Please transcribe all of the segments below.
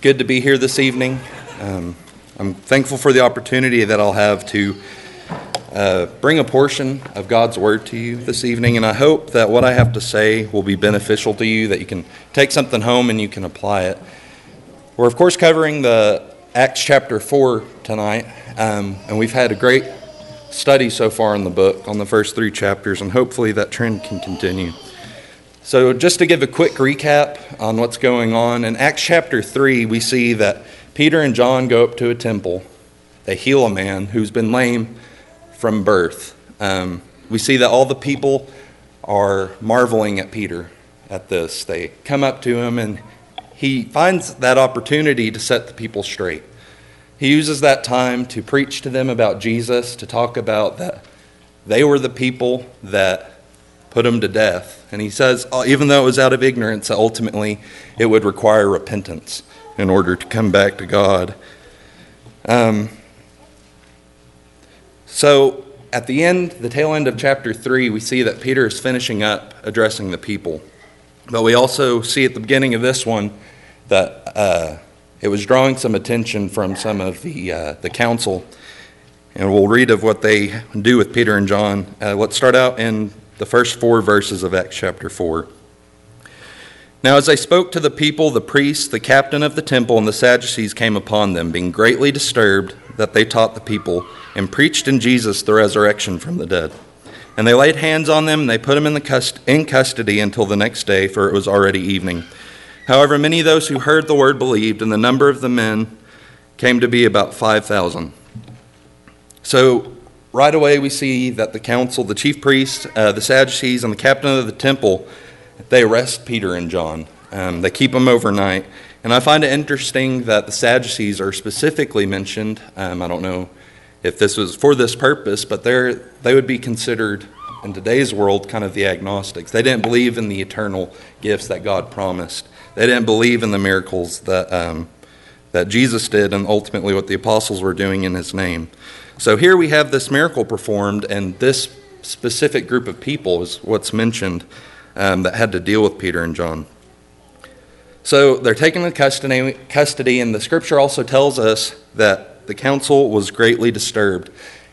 good to be here this evening. Um, I'm thankful for the opportunity that I'll have to uh, bring a portion of God's Word to you this evening, and I hope that what I have to say will be beneficial to you, that you can take something home and you can apply it. We're, of course, covering the Acts chapter 4 tonight, um, and we've had a great study so far in the book on the first three chapters, and hopefully that trend can continue. So, just to give a quick recap on what's going on, in Acts chapter 3, we see that Peter and John go up to a temple. They heal a man who's been lame from birth. Um, we see that all the people are marveling at Peter at this. They come up to him, and he finds that opportunity to set the people straight. He uses that time to preach to them about Jesus, to talk about that they were the people that put him to death. And he says, uh, even though it was out of ignorance, ultimately it would require repentance in order to come back to God. Um, so at the end, the tail end of chapter 3, we see that Peter is finishing up addressing the people. But we also see at the beginning of this one that uh, it was drawing some attention from some of the, uh, the council. And we'll read of what they do with Peter and John. Uh, let's start out in the first four verses of Acts chapter 4. Now, as they spoke to the people, the priests, the captain of the temple, and the Sadducees came upon them, being greatly disturbed that they taught the people and preached in Jesus the resurrection from the dead. And they laid hands on them, and they put them in, the cust- in custody until the next day, for it was already evening. However, many of those who heard the word believed, and the number of the men came to be about 5,000. So right away we see that the council, the chief priest, uh, the Sadducees, and the captain of the temple, they arrest Peter and John. Um, they keep them overnight. And I find it interesting that the Sadducees are specifically mentioned. Um, I don't know if this was for this purpose, but they they would be considered in today's world kind of the agnostics. They didn't believe in the eternal gifts that God promised. They didn't believe in the miracles that um, that Jesus did, and ultimately what the apostles were doing in His name. So here we have this miracle performed, and this specific group of people is what's mentioned um, that had to deal with Peter and John. So they're taken into custody, custody, and the scripture also tells us that the council was greatly disturbed.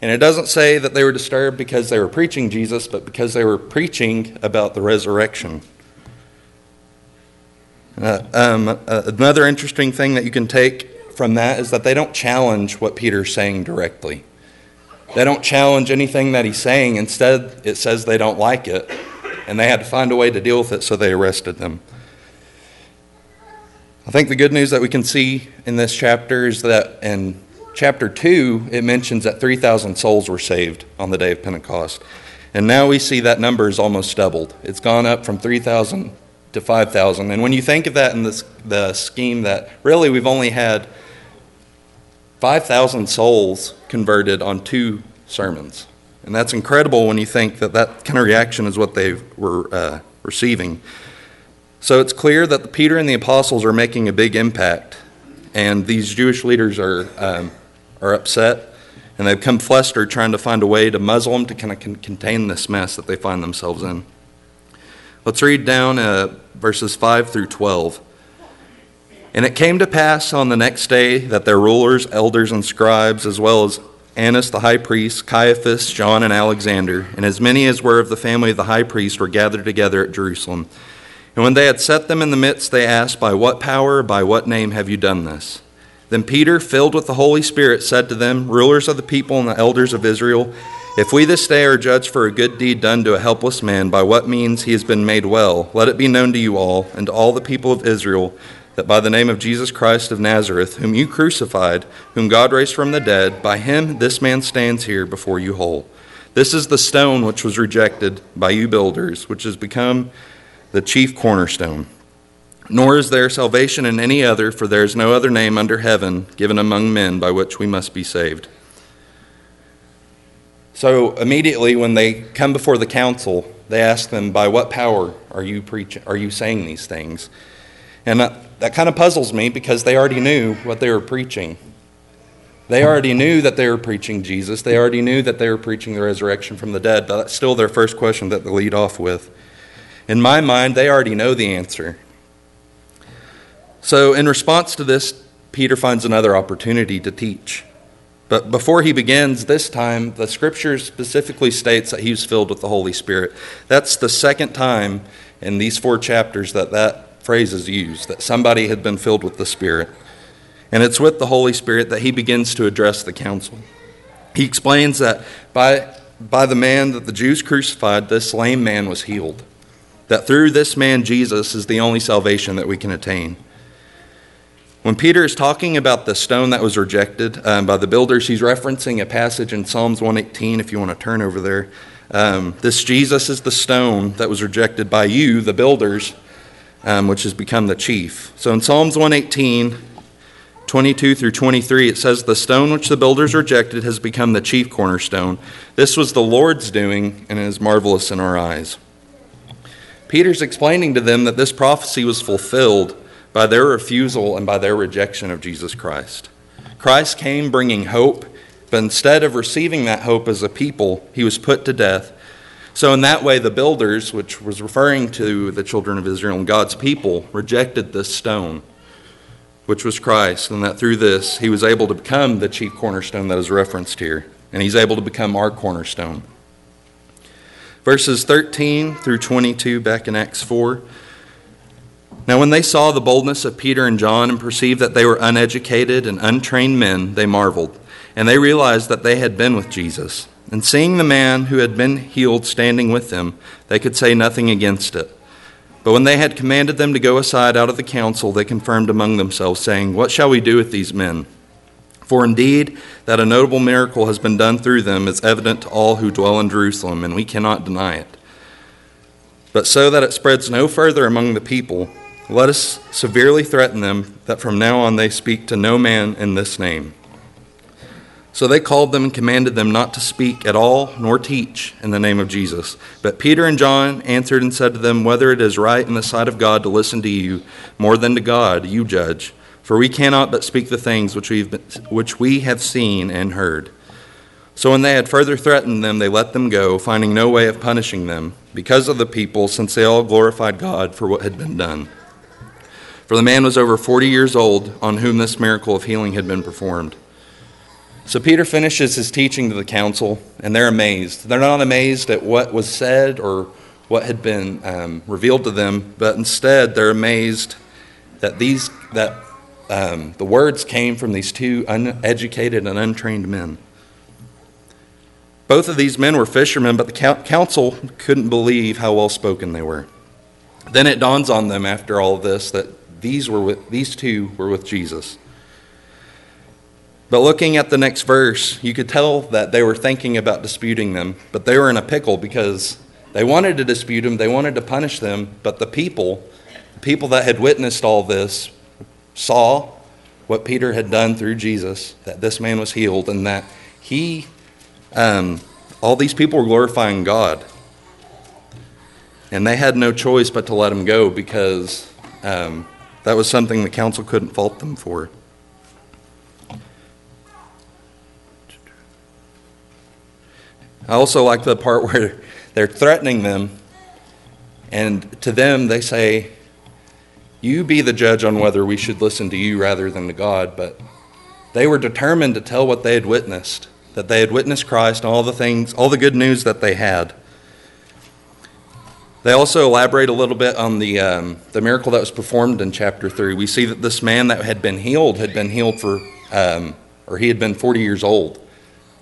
And it doesn't say that they were disturbed because they were preaching Jesus, but because they were preaching about the resurrection. Uh, um, uh, another interesting thing that you can take from that is that they don't challenge what Peter's saying directly. They don't challenge anything that he's saying. Instead, it says they don't like it, and they had to find a way to deal with it, so they arrested them. I think the good news that we can see in this chapter is that in chapter 2, it mentions that 3,000 souls were saved on the day of Pentecost. And now we see that number is almost doubled. It's gone up from 3,000 to 5,000. And when you think of that in this, the scheme that really we've only had 5,000 souls converted on two sermons. And that's incredible when you think that that kind of reaction is what they were uh, receiving. So it's clear that the Peter and the apostles are making a big impact, and these Jewish leaders are, um, are upset, and they've come flustered trying to find a way to muzzle them to kind of con- contain this mess that they find themselves in. Let's read down uh, verses 5 through 12. And it came to pass on the next day that their rulers, elders, and scribes, as well as Annas the high priest, Caiaphas, John, and Alexander, and as many as were of the family of the high priest, were gathered together at Jerusalem. And when they had set them in the midst, they asked, By what power, by what name have you done this? Then Peter, filled with the Holy Spirit, said to them, Rulers of the people and the elders of Israel, if we this day are judged for a good deed done to a helpless man, by what means he has been made well, let it be known to you all and to all the people of Israel that by the name of Jesus Christ of Nazareth, whom you crucified, whom God raised from the dead, by him this man stands here before you whole. This is the stone which was rejected by you builders, which has become the chief cornerstone. Nor is there salvation in any other, for there is no other name under heaven given among men by which we must be saved. So immediately when they come before the council, they ask them, By what power are you preaching are you saying these things? And uh, that, kind of puzzles me because they already knew what they were preaching. They already knew that they were preaching Jesus. They already knew that they were preaching the resurrection from the dead. But that's still their first question that they lead off with. In my mind, they already know the answer. So, in response to this, Peter finds another opportunity to teach. But before he begins, this time, the scripture specifically states that he was filled with the Holy Spirit. That's the second time in these four chapters that that phrase is used, that somebody had been filled with the Spirit. And it's with the Holy Spirit that he begins to address the council. He explains that by, by the man that the Jews crucified, this lame man was healed. That through this man, Jesus, is the only salvation that we can attain. When Peter is talking about the stone that was rejected um, by the builders, he's referencing a passage in Psalms 118, if you want to turn over there. Um, this Jesus is the stone that was rejected by you, the builders, um, which has become the chief. So in Psalms 118, 22 through 23, it says, The stone which the builders rejected has become the chief cornerstone. This was the Lord's doing, and it is marvelous in our eyes. Peter's explaining to them that this prophecy was fulfilled by their refusal and by their rejection of Jesus Christ. Christ came bringing hope, but instead of receiving that hope as a people, he was put to death. So, in that way, the builders, which was referring to the children of Israel and God's people, rejected this stone, which was Christ, and that through this, he was able to become the chief cornerstone that is referenced here, and he's able to become our cornerstone. Verses 13 through 22, back in Acts 4. Now, when they saw the boldness of Peter and John and perceived that they were uneducated and untrained men, they marveled, and they realized that they had been with Jesus. And seeing the man who had been healed standing with them, they could say nothing against it. But when they had commanded them to go aside out of the council, they confirmed among themselves, saying, What shall we do with these men? For indeed, that a notable miracle has been done through them is evident to all who dwell in Jerusalem, and we cannot deny it. But so that it spreads no further among the people, let us severely threaten them that from now on they speak to no man in this name. So they called them and commanded them not to speak at all nor teach in the name of Jesus. But Peter and John answered and said to them, Whether it is right in the sight of God to listen to you more than to God, you judge. For we cannot but speak the things which, we've been, which we have seen and heard. So when they had further threatened them, they let them go, finding no way of punishing them, because of the people, since they all glorified God for what had been done. For the man was over 40 years old on whom this miracle of healing had been performed. So Peter finishes his teaching to the council, and they're amazed. They're not amazed at what was said or what had been um, revealed to them, but instead they're amazed that these that um, the words came from these two uneducated and untrained men. Both of these men were fishermen, but the council couldn't believe how well spoken they were. Then it dawns on them after all of this that these were with these two were with Jesus. But looking at the next verse, you could tell that they were thinking about disputing them, but they were in a pickle because they wanted to dispute them, they wanted to punish them, but the people, the people that had witnessed all this, saw what Peter had done through Jesus, that this man was healed, and that he, um, all these people were glorifying God. And they had no choice but to let him go because um, that was something the council couldn't fault them for. I also like the part where they're threatening them, and to them they say, You be the judge on whether we should listen to you rather than to God. But they were determined to tell what they had witnessed, that they had witnessed Christ all the things, all the good news that they had. They also elaborate a little bit on the, um, the miracle that was performed in chapter 3. We see that this man that had been healed had been healed for, um, or he had been 40 years old,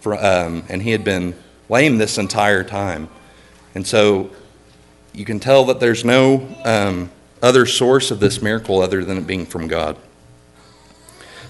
for, um, and he had been lame this entire time. And so you can tell that there's no um, other source of this miracle other than it being from God.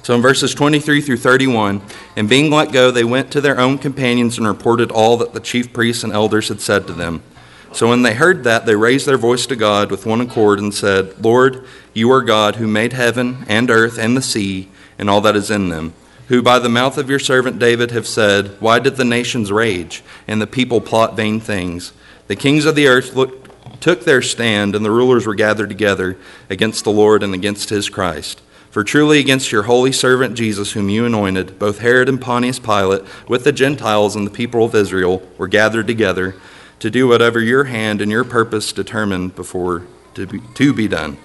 So in verses 23 through 31, and being let go, they went to their own companions and reported all that the chief priests and elders had said to them. So when they heard that, they raised their voice to God with one accord and said, Lord, you are God who made heaven and earth and the sea and all that is in them, who by the mouth of your servant David have said, Why did the nations rage and the people plot vain things? The kings of the earth looked, took their stand, and the rulers were gathered together against the Lord and against his Christ. For truly against your holy servant Jesus, whom you anointed, both Herod and Pontius Pilate, with the Gentiles and the people of Israel, were gathered together to do whatever your hand and your purpose determined before to be, to be done.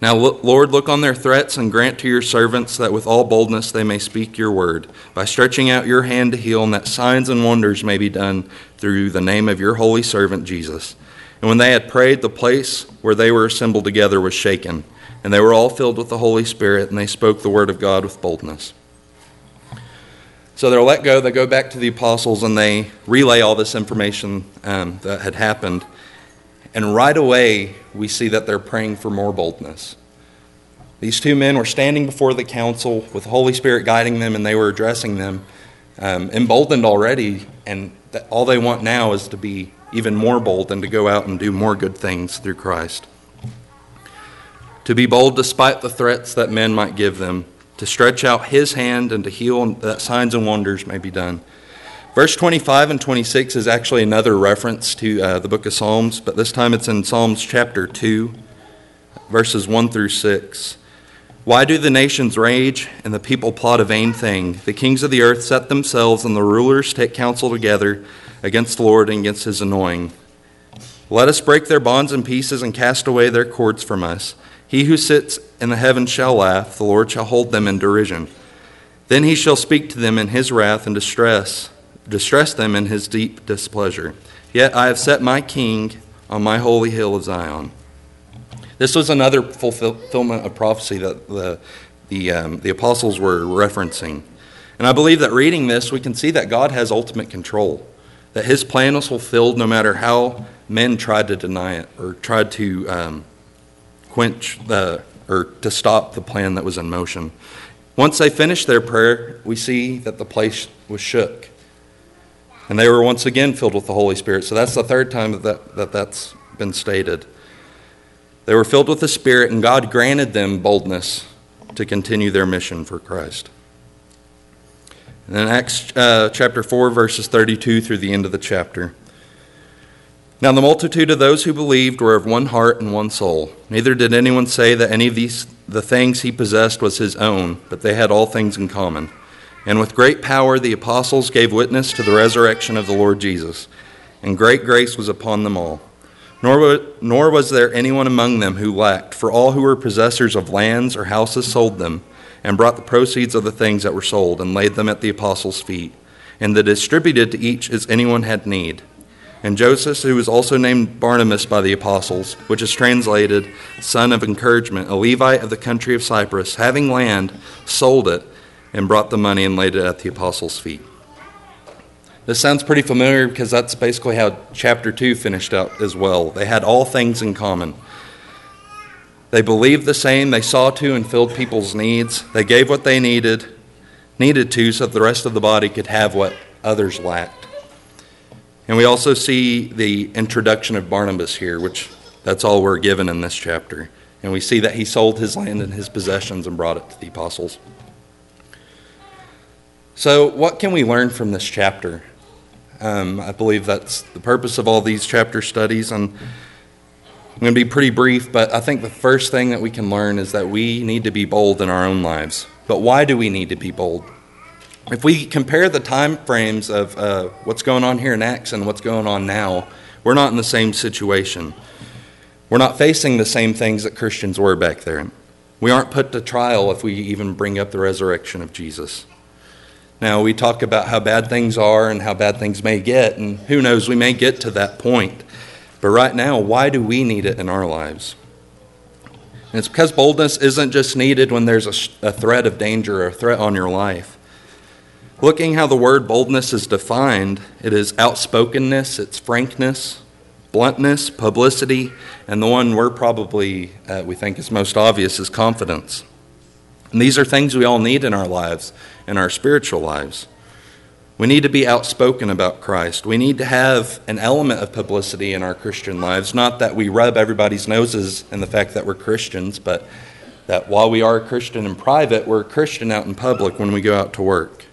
Now, Lord, look on their threats and grant to your servants that with all boldness they may speak your word, by stretching out your hand to heal, and that signs and wonders may be done through the name of your holy servant Jesus. And when they had prayed, the place where they were assembled together was shaken, and they were all filled with the Holy Spirit, and they spoke the word of God with boldness. So they're let go, they go back to the apostles, and they relay all this information um, that had happened. And right away, we see that they're praying for more boldness. These two men were standing before the council with the Holy Spirit guiding them, and they were addressing them, um, emboldened already. And all they want now is to be even more bold and to go out and do more good things through Christ. To be bold despite the threats that men might give them, to stretch out his hand and to heal, that signs and wonders may be done. Verse 25 and 26 is actually another reference to uh, the book of Psalms, but this time it's in Psalms chapter 2, verses 1 through 6. Why do the nations rage and the people plot a vain thing? The kings of the earth set themselves, and the rulers take counsel together against the Lord and against his anointing. Let us break their bonds in pieces and cast away their cords from us. He who sits in the heavens shall laugh, the Lord shall hold them in derision. Then he shall speak to them in his wrath and distress distress them in his deep displeasure. Yet I have set my king on my holy hill of Zion. This was another fulfillment of prophecy that the, the, um, the apostles were referencing. And I believe that reading this, we can see that God has ultimate control, that his plan was fulfilled no matter how men tried to deny it or tried to um, quench the, or to stop the plan that was in motion. Once they finished their prayer, we see that the place was shook. And they were once again filled with the Holy Spirit. So that's the third time that, that, that that's been stated. They were filled with the Spirit, and God granted them boldness to continue their mission for Christ. And then Acts uh, chapter 4, verses 32 through the end of the chapter. Now the multitude of those who believed were of one heart and one soul. Neither did anyone say that any of these the things he possessed was his own, but they had all things in common. And with great power the apostles gave witness to the resurrection of the Lord Jesus, and great grace was upon them all. Nor, nor was there anyone among them who lacked, for all who were possessors of lands or houses sold them, and brought the proceeds of the things that were sold, and laid them at the apostles' feet, and they distributed to each as anyone had need. And Joseph, who was also named Barnabas by the apostles, which is translated son of encouragement, a Levite of the country of Cyprus, having land, sold it and brought the money and laid it at the apostles' feet. This sounds pretty familiar because that's basically how chapter 2 finished out as well. They had all things in common. They believed the same, they saw to and filled people's needs. They gave what they needed, needed to so that the rest of the body could have what others lacked. And we also see the introduction of Barnabas here, which that's all we're given in this chapter. And we see that he sold his land and his possessions and brought it to the apostles. So, what can we learn from this chapter? Um, I believe that's the purpose of all these chapter studies. And I'm going to be pretty brief, but I think the first thing that we can learn is that we need to be bold in our own lives. But why do we need to be bold? If we compare the time frames of uh, what's going on here in Acts and what's going on now, we're not in the same situation. We're not facing the same things that Christians were back there. We aren't put to trial if we even bring up the resurrection of Jesus. Now, we talk about how bad things are and how bad things may get, and who knows, we may get to that point. But right now, why do we need it in our lives? And it's because boldness isn't just needed when there's a, a threat of danger or a threat on your life. Looking how the word boldness is defined, it is outspokenness, it's frankness, bluntness, publicity, and the one we're probably, uh, we think is most obvious is confidence. And these are things we all need in our lives, in our spiritual lives. We need to be outspoken about Christ. We need to have an element of publicity in our Christian lives. Not that we rub everybody's noses in the fact that we're Christians, but that while we are a Christian in private, we're a Christian out in public when we go out to work.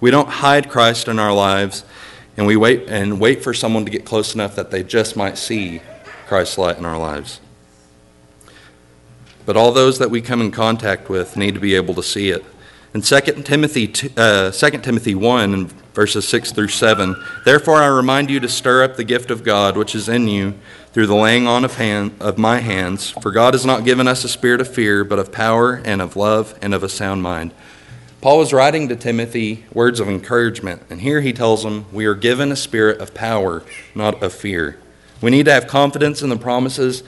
We don't hide Christ in our lives and we wait and wait for someone to get close enough that they just might see Christ's light in our lives. But all those that we come in contact with need to be able to see it. In 2 Timothy, uh, 2 Timothy 1, verses 6 through 7, Therefore I remind you to stir up the gift of God which is in you through the laying on of, hand, of my hands. For God has not given us a spirit of fear, but of power and of love and of a sound mind. Paul was writing to Timothy words of encouragement, and here he tells him, We are given a spirit of power, not of fear. We need to have confidence in the promises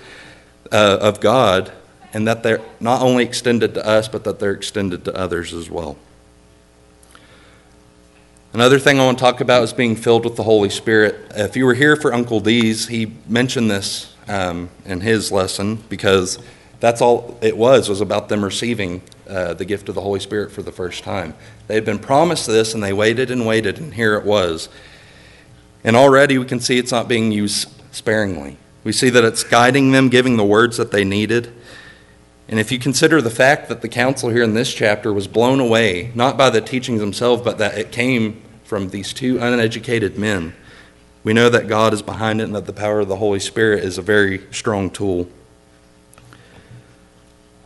uh, of God, and that they're not only extended to us, but that they're extended to others as well. Another thing I want to talk about is being filled with the Holy Spirit. If you were here for Uncle D's, he mentioned this um, in his lesson because that's all it was was about them receiving uh, the gift of the Holy Spirit for the first time. They had been promised this, and they waited and waited, and here it was. And already we can see it's not being used sparingly. We see that it's guiding them, giving the words that they needed. And if you consider the fact that the council here in this chapter was blown away, not by the teachings themselves, but that it came from these two uneducated men, we know that God is behind it and that the power of the Holy Spirit is a very strong tool.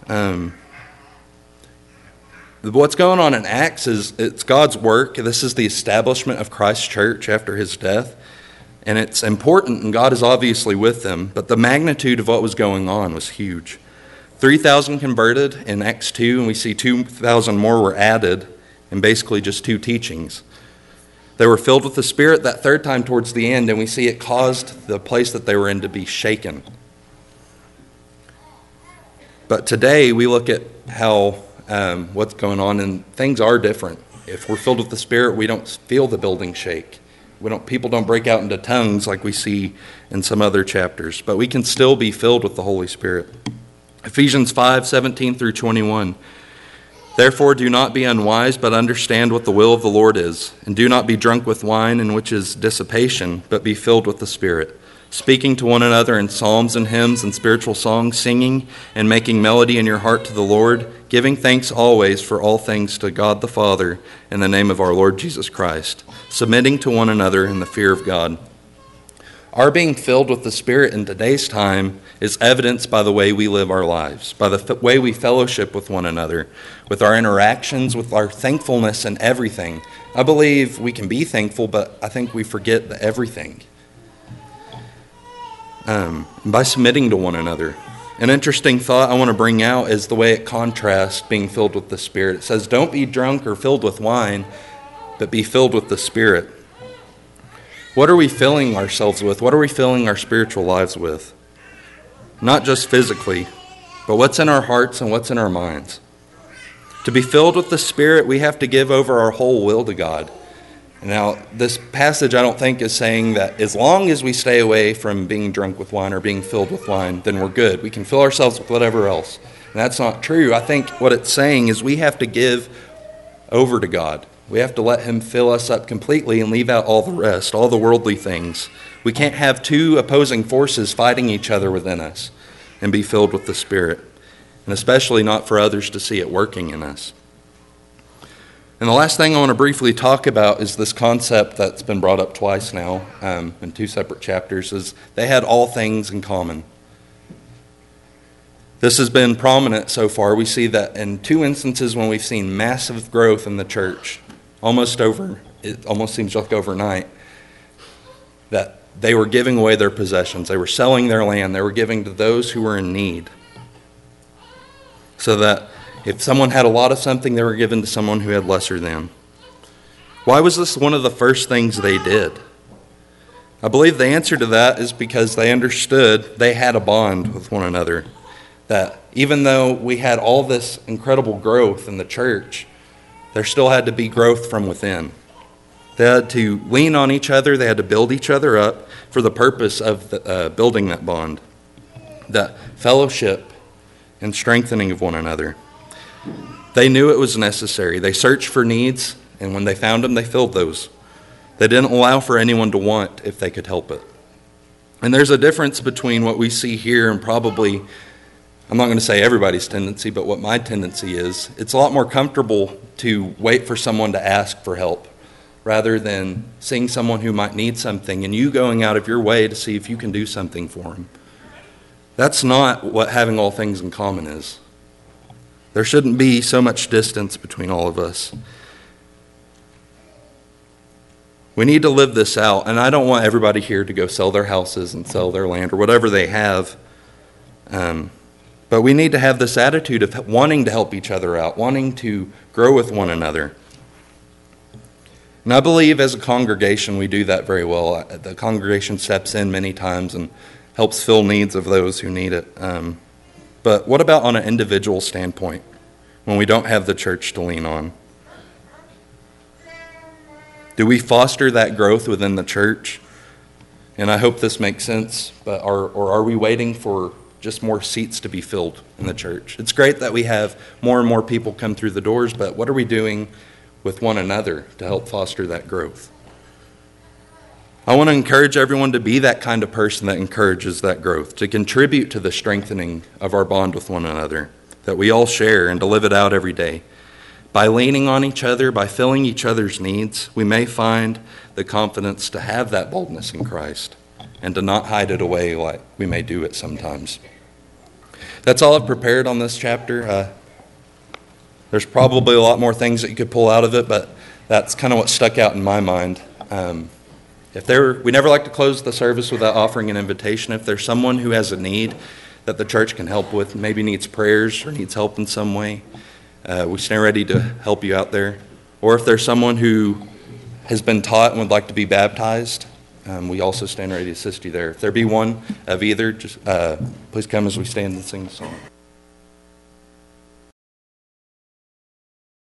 Um, what's going on in Acts is it's God's work. This is the establishment of Christ's church after his death. And it's important, and God is obviously with them, but the magnitude of what was going on was huge. 3,000 converted in Acts 2, and we see 2,000 more were added in basically just two teachings. They were filled with the Spirit that third time towards the end, and we see it caused the place that they were in to be shaken. But today we look at how um, what's going on, and things are different. If we're filled with the Spirit, we don't feel the building shake. We don't, people don't break out into tongues like we see in some other chapters, but we can still be filled with the Holy Spirit. Ephesians 5 17 through 21. Therefore, do not be unwise, but understand what the will of the Lord is. And do not be drunk with wine, in which is dissipation, but be filled with the Spirit, speaking to one another in psalms and hymns and spiritual songs, singing and making melody in your heart to the Lord, giving thanks always for all things to God the Father in the name of our Lord Jesus Christ, submitting to one another in the fear of God. Our being filled with the Spirit in today's time is evidenced by the way we live our lives, by the way we fellowship with one another, with our interactions, with our thankfulness and everything. I believe we can be thankful, but I think we forget the everything. Um, by submitting to one another. An interesting thought I want to bring out is the way it contrasts being filled with the Spirit. It says, Don't be drunk or filled with wine, but be filled with the Spirit. What are we filling ourselves with? What are we filling our spiritual lives with? Not just physically, but what's in our hearts and what's in our minds. To be filled with the Spirit, we have to give over our whole will to God. Now, this passage I don't think is saying that as long as we stay away from being drunk with wine or being filled with wine, then we're good. We can fill ourselves with whatever else. And that's not true. I think what it's saying is we have to give over to God. We have to let Him fill us up completely and leave out all the rest, all the worldly things. We can't have two opposing forces fighting each other within us and be filled with the Spirit, and especially not for others to see it working in us. And the last thing I want to briefly talk about is this concept that's been brought up twice now um, in two separate chapters is they had all things in common. This has been prominent so far. We see that in two instances when we've seen massive growth in the church, almost over, it almost seems like overnight, that they were giving away their possessions. They were selling their land. They were giving to those who were in need. So that if someone had a lot of something, they were given to someone who had lesser than. Why was this one of the first things they did? I believe the answer to that is because they understood they had a bond with one another. That even though we had all this incredible growth in the church, there still had to be growth from within. They had to lean on each other, they had to build each other up for the purpose of the, uh, building that bond, that fellowship and strengthening of one another. They knew it was necessary. They searched for needs, and when they found them, they filled those. They didn't allow for anyone to want if they could help it. And there's a difference between what we see here and probably I'm not going to say everybody's tendency, but what my tendency is, it's a lot more comfortable to wait for someone to ask for help rather than seeing someone who might need something and you going out of your way to see if you can do something for them. That's not what having all things in common is. There shouldn't be so much distance between all of us. We need to live this out, and I don't want everybody here to go sell their houses and sell their land or whatever they have. Um, but we need to have this attitude of wanting to help each other out, wanting to grow with one another. And I believe as a congregation we do that very well. The congregation steps in many times and helps fill needs of those who need it. Um, but what about on an individual standpoint when we don't have the church to lean on? Do we foster that growth within the church? And I hope this makes sense, but are, or are we waiting for just more seats to be filled in the church? It's great that we have more and more people come through the doors, but what are we doing with one another to help foster that growth? I want to encourage everyone to be that kind of person that encourages that growth, to contribute to the strengthening of our bond with one another that we all share and to live it out every day. By leaning on each other, by filling each other's needs, we may find the confidence to have that boldness in Christ and to not hide it away like we may do it sometimes. That's all I've prepared on this chapter. Uh, there's probably a lot more things that you could pull out of it, but that's kind of what stuck out in my mind. Um, if there, we never like to close the service without offering an invitation. If there's someone who has a need that the church can help with, maybe needs prayers or needs help in some way, uh, we stand ready to help you out there. Or if there's someone who has been taught and would like to be baptized, um, we also stand ready to assist you there. If there be one of either, just uh, please come as we stand and sing the song.